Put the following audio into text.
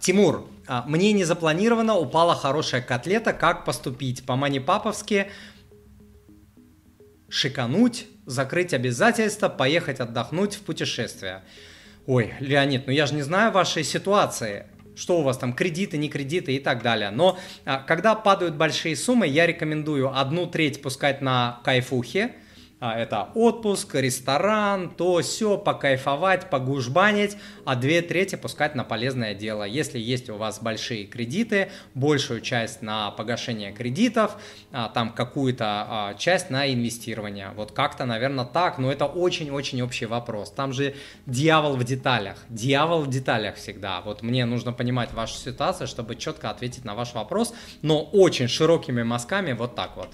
Тимур, а, мне не запланировано, упала хорошая котлета, как поступить? По-мани-паповски шикануть, закрыть обязательства, поехать отдохнуть в путешествие. Ой, Леонид, ну я же не знаю вашей ситуации что у вас там, кредиты, не кредиты и так далее. Но а, когда падают большие суммы, я рекомендую одну треть пускать на кайфухе, это отпуск, ресторан, то все, покайфовать, погужбанить, а две трети пускать на полезное дело. Если есть у вас большие кредиты, большую часть на погашение кредитов, а, там какую-то а, часть на инвестирование. Вот как-то, наверное, так, но это очень-очень общий вопрос. Там же дьявол в деталях, дьявол в деталях всегда. Вот мне нужно понимать вашу ситуацию, чтобы четко ответить на ваш вопрос, но очень широкими мазками вот так вот.